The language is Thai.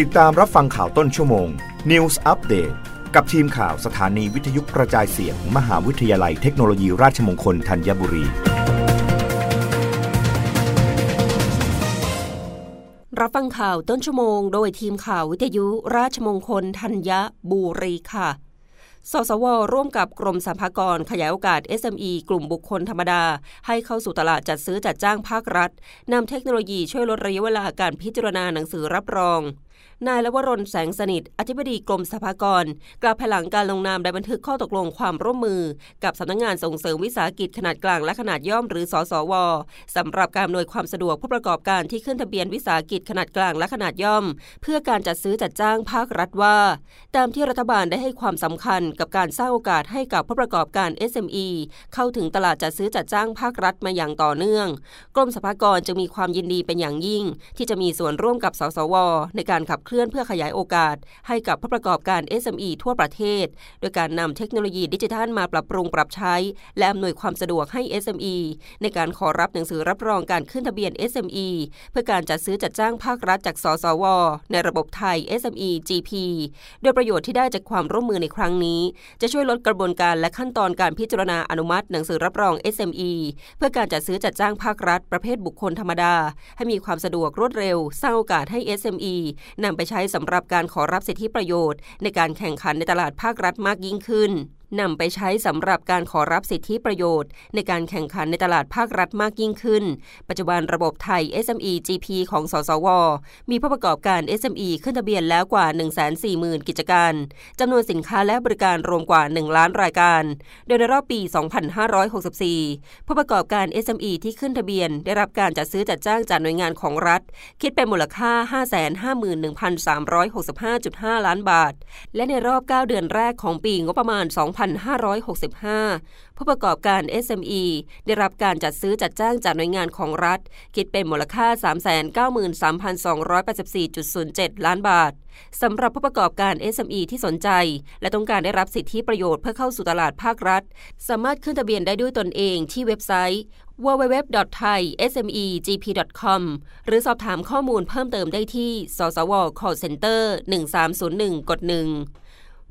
ติดตามรับฟังข่าวต้นชั่วโมง News Update กับทีมข่าวสถานีวิทยุกระจายเสียงมมหาวิทยาลัยเทคโนโลยีราชมงคลธัญบุรี รับฟังข่าวต้นชั่วโมง โดยทีมข่าววิทยุราชมงคลธัญบุรีค่ะ สสว ร่วมกับกรมสรรพากรขยายโอกาส SME กลุ่มบุคคลธรรมดา ให้เข้าสู่ตลาดจัดซื้อจัดจ้างภาครัฐนำเทคโนโลยีช่วยลดระยะเวลาการพิจารณาหนังสือรับรอง นายละวรนแสงสนิท อธิบดีกรมสรรพากร กล่าวภายหลังการลงนามในบันทึกข้อตกลงความร่วมมือ กับสำนักงงานส่งเสริมวิสาหกิจขนาดกลางและขนาดย่อมหรือสสวสำหรับการอำนวยความสะดวกผู้ประกอบการที่ขึ้นทะเบียนวิสาหกิจขนาดกลางและขนาดย่อม เพื่อการจัดซื้อจัดจ้างภาครัฐว่า ตามที่รัฐบาลได้ให้ความสำคัญกับการสร้างโอกาสให้กับผู้ประกอบการ SME เข้าถึงตลาดจัดซื้อจัดจ้างภาครัฐมาอย่างต่อเนื่อง กรมสรรพากรจึงมีความยินดีเป็นอย่างยิ่ง ที่จะมีส่วนร่วมกับสสว ในการขับเคลื่อนเพื่อขยายโอกาส ให้กับผู้ประกอบการ SME ทั่วประเทศ โดยการนำเทคโนโลยีดิจิทัลมาปรับปรุงปรับใช้ และอำนวยความสะดวกให้ SME ในการขอรับหนังสือรับรองการขึ้นทะเบียน SME เพื่อการจัดซื้อจัดจ้างภาครัฐจาก สสว ในระบบไทย SME GP โดยประโยชน์ที่ได้จากความร่วมมือในครั้งนี้ จะช่วยลดกระบวนการและขั้นตอนการพิจารณาอนุมัติ หนังสือรับรอง SME เพื่อการจัดซื้อจัดจ้างภาครัฐ ประเภทบุคคลธรรมดา ให้มีความสะดวกรวดเร็ว สร้างโอกาสให้ SME นำไปใช้สำหรับการขอรับสิทธิประโยชน์ ในการแข่งขันในตลาดภาครัฐมากยิ่งขึ้น นำไปใช้สำหรับการขอรับสิทธิประโยชน์ ในการแข่งขันในตลาดภาครัฐมากยิ่งขึ้น ปัจจุบันระบบไทย SME GP ของ สสว มีผู้ประกอบการ SME ขึ้นทะเบียนแล้วกว่า 140,000 กิจการจำนวนสินค้าและบริการรวมกว่า 1 ล้านรายการ โดยในรอบปี 2564 ผู้ประกอบการ SME ที่ขึ้นทะเบียน ได้รับการจัดซื้อจัดจ้างจากหน่วยงานของรัฐ คิดเป็นมูลค่า 551,365.5 ล้านบาท และในรอบ 9 เดือนแรกของปีงบประมาณ 2 2565 ผู้ประกอบการ SME ได้รับการจัดซื้อจัดจ้างจากหน่วยงานของรัฐ คิดเป็นมูลค่า 393,284.07 ล้านบาทสำหรับผู้ประกอบการ SME ที่สนใจ และต้องการได้รับสิทธิประโยชน์เพื่อเข้าสู่ตลาดภาครัฐ สามารถขึ้นทะเบียนได้ด้วยตนเองที่เว็บไซต์ www.thaismegp.com หรือสอบถามข้อมูลเพิ่มเติมได้ที่ สสว call center 1301กด1